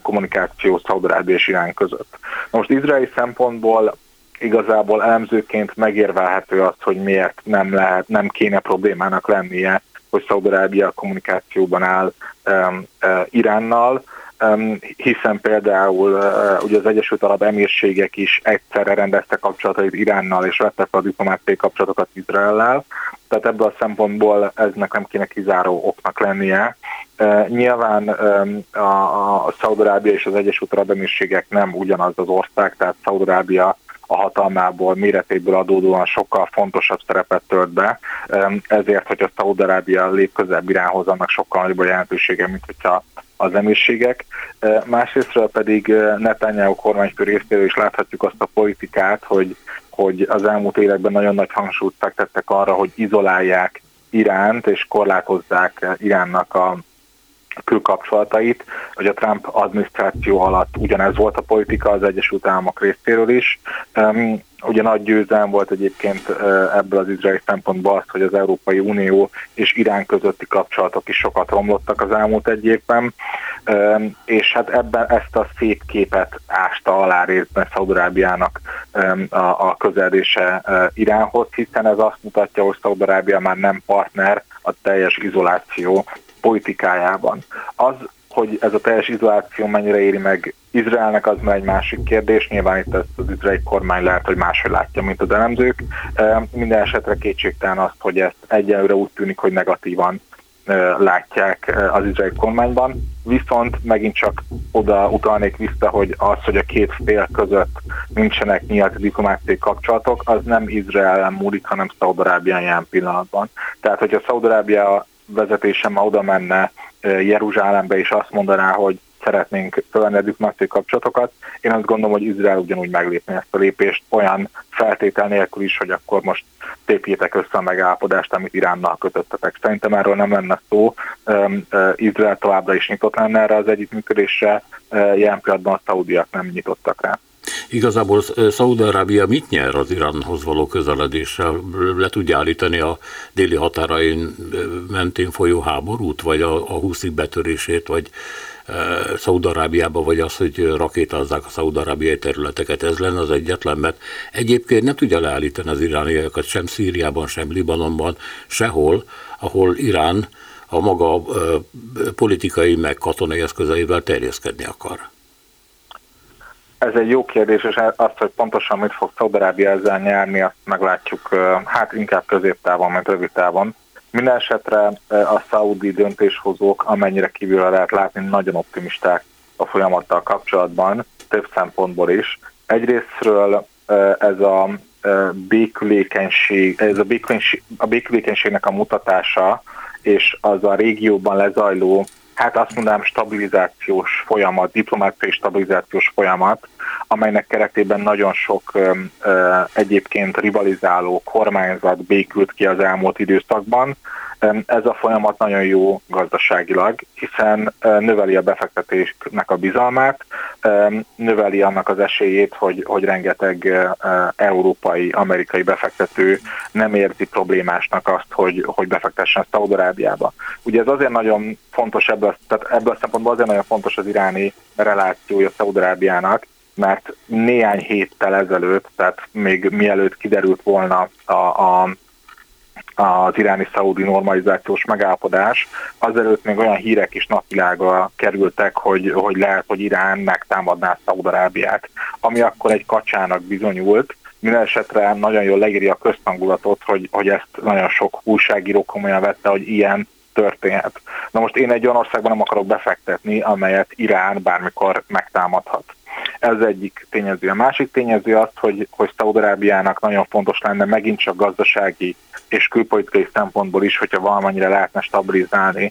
kommunikáció Szaudarábia és Irán között. Most izraeli szempontból igazából elemzőként megérvelhető az, hogy miért nem lehet, nem kéne problémának lennie, hogy Szaudarábia kommunikációban áll um, uh, Iránnal hiszen például ugye az Egyesült Arab Emírségek is egyszerre rendezte kapcsolatait Iránnal, és vettek a diplomáciai kapcsolatokat Izraellel, tehát ebből a szempontból eznek nem kéne kizáró oknak lennie. Nyilván a, a Szaudarábia és az Egyesült Arab Emírségek nem ugyanaz az ország, tehát Szaudarábia a hatalmából, méretéből adódóan sokkal fontosabb szerepet tölt be, ezért, hogy a Szaudarábia lép közebb Iránhoz, annak sokkal nagyobb a jelentősége, mint hogyha az emírségek. Másrésztről pedig Netanyahu kormányfő részéről is láthatjuk azt a politikát, hogy hogy az elmúlt években nagyon nagy hangsúlyt fektettek arra, hogy izolálják Iránt és korlátozzák Iránnak a külkapcsolatait, hogy a Trump adminisztráció alatt ugyanez volt a politika az Egyesült Államok részéről is. Ugye nagy győzelem volt egyébként ebből az izraeli szempontból az, hogy az Európai Unió és Irán közötti kapcsolatok is sokat romlottak az elmúlt egy évben, és hát ebben ezt a szép képet ásta alá részben Szaudarábiának a közelése Iránhoz, hiszen ez azt mutatja, hogy Szaudarábia már nem partner a teljes izoláció politikájában. Az, hogy ez a teljes izoláció mennyire éri meg Izraelnek, az már egy másik kérdés. Nyilván itt ezt az izraeli kormány lehet, hogy máshogy látja, mint az elemzők. Minden esetre kétségtelen azt, hogy ezt egyelőre úgy tűnik, hogy negatívan látják az izraeli kormányban. Viszont megint csak oda utalnék vissza, hogy az, hogy a két fél között nincsenek nyílt diplomáciai kapcsolatok, az nem Izraelen múlik, hanem Szaudarábián jelen pillanatban. Tehát, hogyha Szaudarábia vezetése ma oda menne Jeruzsálembe, és azt mondaná, hogy szeretnénk fölvenni a diplomáciai kapcsolatokat. Én azt gondolom, hogy Izrael ugyanúgy meglépni ezt a lépést olyan feltétel nélkül is, hogy akkor most tépjétek össze a megállapodást, amit Iránnal kötöttetek. Szerintem erről nem lenne szó. Izrael továbbra is nyitott lenne erre az együttműködésre, jelen pillanatban a szaudiak nem nyitottak rá. Igazából Szaúd-Arábia mit nyer az Iránhoz való közeledéssel? Le tudja állítani a déli határain mentén folyó háborút, vagy a, a húszik betörését, vagy Szaúd-Arábiába, vagy az, hogy rakétázzák a szaúd-arábiai területeket. Ez lenne az egyetlen, mert egyébként nem tudja leállítani az irániakat sem Szíriában, sem Libanonban, sehol, ahol Irán a maga politikai meg katonai eszközeivel terjeszkedni akar. Ez egy jó kérdés, és azt, hogy pontosan mit fog Szaudarábia ezzel nyerni, azt meglátjuk hát inkább középtávon, mint rövid távon. Minden esetre a szaudi döntéshozók, amennyire kívülre lehet látni, nagyon optimisták a folyamattal kapcsolatban, több szempontból is. Egyrésztről ez a békülékenység, ez a, béküléség, a békülékenységnek a mutatása, és az a régióban lezajló hát azt mondanám stabilizációs folyamat, diplomáciai stabilizációs folyamat, amelynek keretében nagyon sok ö, ö, egyébként rivalizáló kormányzat békült ki az elmúlt időszakban, ez a folyamat nagyon jó gazdaságilag, hiszen növeli a befektetésnek a bizalmát, növeli annak az esélyét, hogy, hogy rengeteg európai, amerikai befektető nem érzi problémásnak azt, hogy, hogy befektessen Szaudarábiába. Ugye ez azért nagyon fontos ebből, tehát ebből a szempontból azért nagyon fontos az iráni relációja Szaudarábiának, mert néhány héttel ezelőtt, tehát még mielőtt kiderült volna a, a az iráni-szaudi normalizációs megállapodás, azelőtt még olyan hírek is napvilágra kerültek, hogy, hogy lehet, hogy Irán megtámadná Szaudarábiát, ami akkor egy kacsának bizonyult, minden esetre nagyon jól leírja a köztangulatot, hogy, hogy ezt nagyon sok újságíró komolyan vette, hogy ilyen történhet. Na most én egy olyan országban nem akarok befektetni, amelyet Irán bármikor megtámadhat. Ez egyik tényező. A másik tényező az, hogy, hogy Szaudarábiának nagyon fontos lenne megint csak gazdasági és külpolitikai szempontból is, hogyha valamennyire lehetne stabilizálni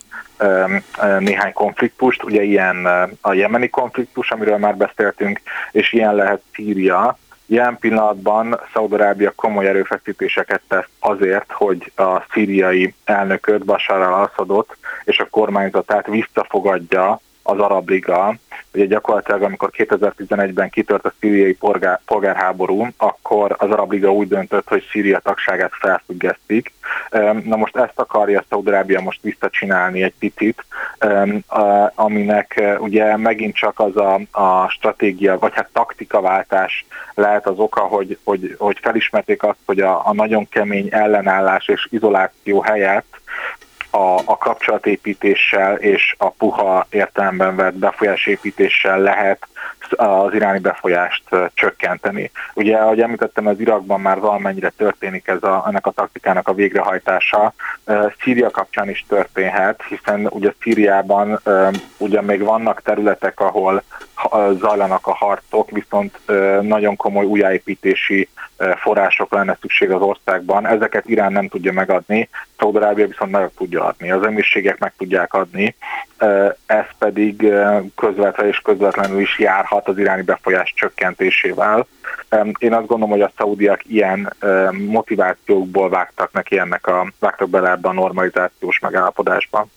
néhány konfliktust, ugye ilyen a jemeni konfliktus, amiről már beszéltünk, és ilyen lehet Szíria, Jelen pillanatban Szaudarábia komoly erőfeszítéseket tesz azért, hogy a szíriai elnököt, Bashar al-Assadot és a kormányzatát visszafogadja az Arab Liga. Ugye gyakorlatilag, amikor 2011-ben kitört a szíriai polgár, polgárháború, akkor az Arab Liga úgy döntött, hogy Szíria tagságát felfüggesztik. Na most ezt akarja Szaudarábia most visszacsinálni egy picit, aminek ugye megint csak az a, a stratégia, vagy hát taktikaváltás lehet az oka, hogy, hogy, hogy felismerték azt, hogy a, a nagyon kemény ellenállás és izoláció helyett a, a kapcsolatépítéssel és a puha értelemben vett befolyásépítéssel lehet az iráni befolyást csökkenteni. Ugye, ahogy említettem, az Irakban már valamennyire történik ez a, ennek a taktikának a végrehajtása. Szíria kapcsán is történhet, hiszen ugye Szíriában ugye még vannak területek, ahol zajlanak a harcok, viszont nagyon komoly újjáépítési források lenne szükség az országban. Ezeket Irán nem tudja megadni, Szaudarábia viszont meg tudja adni. Az emírségek meg tudják adni, ez pedig közvetve és közvetlenül is járhat az iráni befolyás csökkentésével. Én azt gondolom, hogy a szaudiak ilyen motivációkból vágtak neki ennek a, vágtak bele ebbe a normalizációs megállapodásba.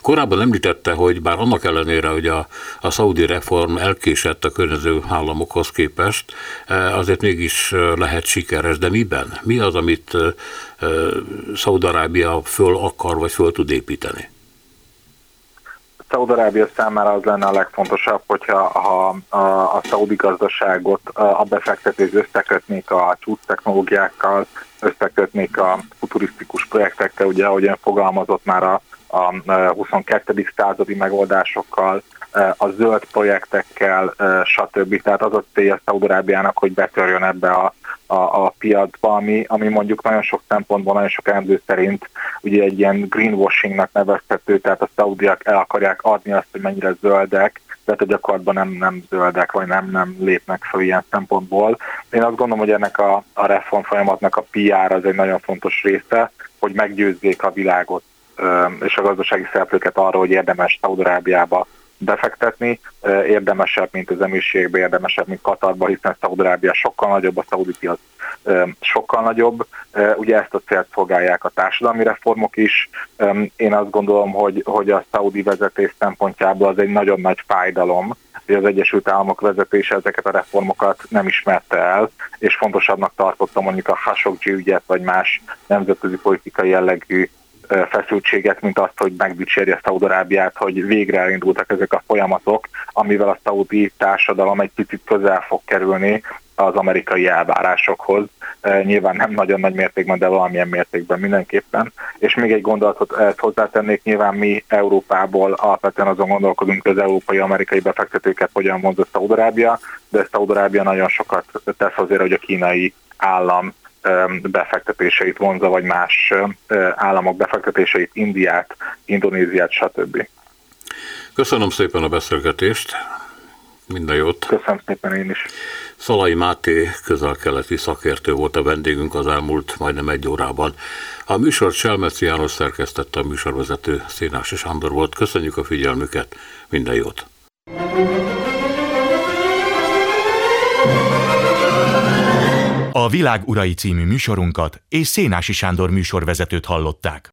Korábban említette, hogy bár annak ellenére, hogy a, a szaudi reform elkésett a környező államokhoz képest, azért mégis lehet sikeres. De miben? Mi az, amit Szaudarábia föl akar, vagy föl tud építeni? Szaudarábia számára az lenne a legfontosabb, hogyha ha a, a szaudi gazdaságot a befektetés összekötnék a csúcs technológiákkal, összekötnék a futurisztikus projektekkel, ugye ahogyan fogalmazott már a, a 22. századi megoldásokkal, a zöld projektekkel, stb. Tehát az a célja Szaudarábiának, hogy betörjön ebbe a, a, a piacba, ami, ami mondjuk nagyon sok szempontból, nagyon sok emlő szerint ugye egy ilyen greenwashingnak nevezhető, tehát a szaudiak el akarják adni azt, hogy mennyire zöldek, tehát a gyakorlatban nem, nem zöldek, vagy nem, nem lépnek fel ilyen szempontból. Én azt gondolom, hogy ennek a, a reform folyamatnak a PR az egy nagyon fontos része, hogy meggyőzzék a világot és a gazdasági szereplőket arról, hogy érdemes Szaudarábiába befektetni, érdemesebb, mint az emírségbe, érdemesebb, mint Katarba, hiszen Szaudarábia sokkal nagyobb, a szaudi piac sokkal nagyobb. Ugye ezt a célt szolgálják a társadalmi reformok is. Én azt gondolom, hogy, hogy a szaudi vezetés szempontjából az egy nagyon nagy fájdalom, hogy az Egyesült Államok vezetése ezeket a reformokat nem ismerte el, és fontosabbnak tartottam mondjuk a Khashoggi ügyet, vagy más nemzetközi politikai jellegű feszültséget, mint azt, hogy megdicsérje Szaudarábiát, hogy végre elindultak ezek a folyamatok, amivel a szaudi társadalom egy picit közel fog kerülni az amerikai elvárásokhoz. Nyilván nem nagyon nagy mértékben, de valamilyen mértékben mindenképpen. És még egy gondolatot hozzátennék, nyilván mi Európából alapvetően azon gondolkodunk, hogy az európai-amerikai befektetőket hogyan vonzott Szaudarábia, de Szaudarábia nagyon sokat tesz azért, hogy a kínai állam befektetéseit vonza, vagy más államok befektetéseit, Indiát, Indonéziát, stb. Köszönöm szépen a beszélgetést, minden jót. Köszönöm szépen én is. Szalai Máté közel-keleti szakértő volt a vendégünk az elmúlt majdnem egy órában. A műsor Selmeci János szerkesztette a műsorvezető Szénás és Andor volt. Köszönjük a figyelmüket, minden jót! A Világ Urai című műsorunkat és Szénási Sándor műsorvezetőt hallották.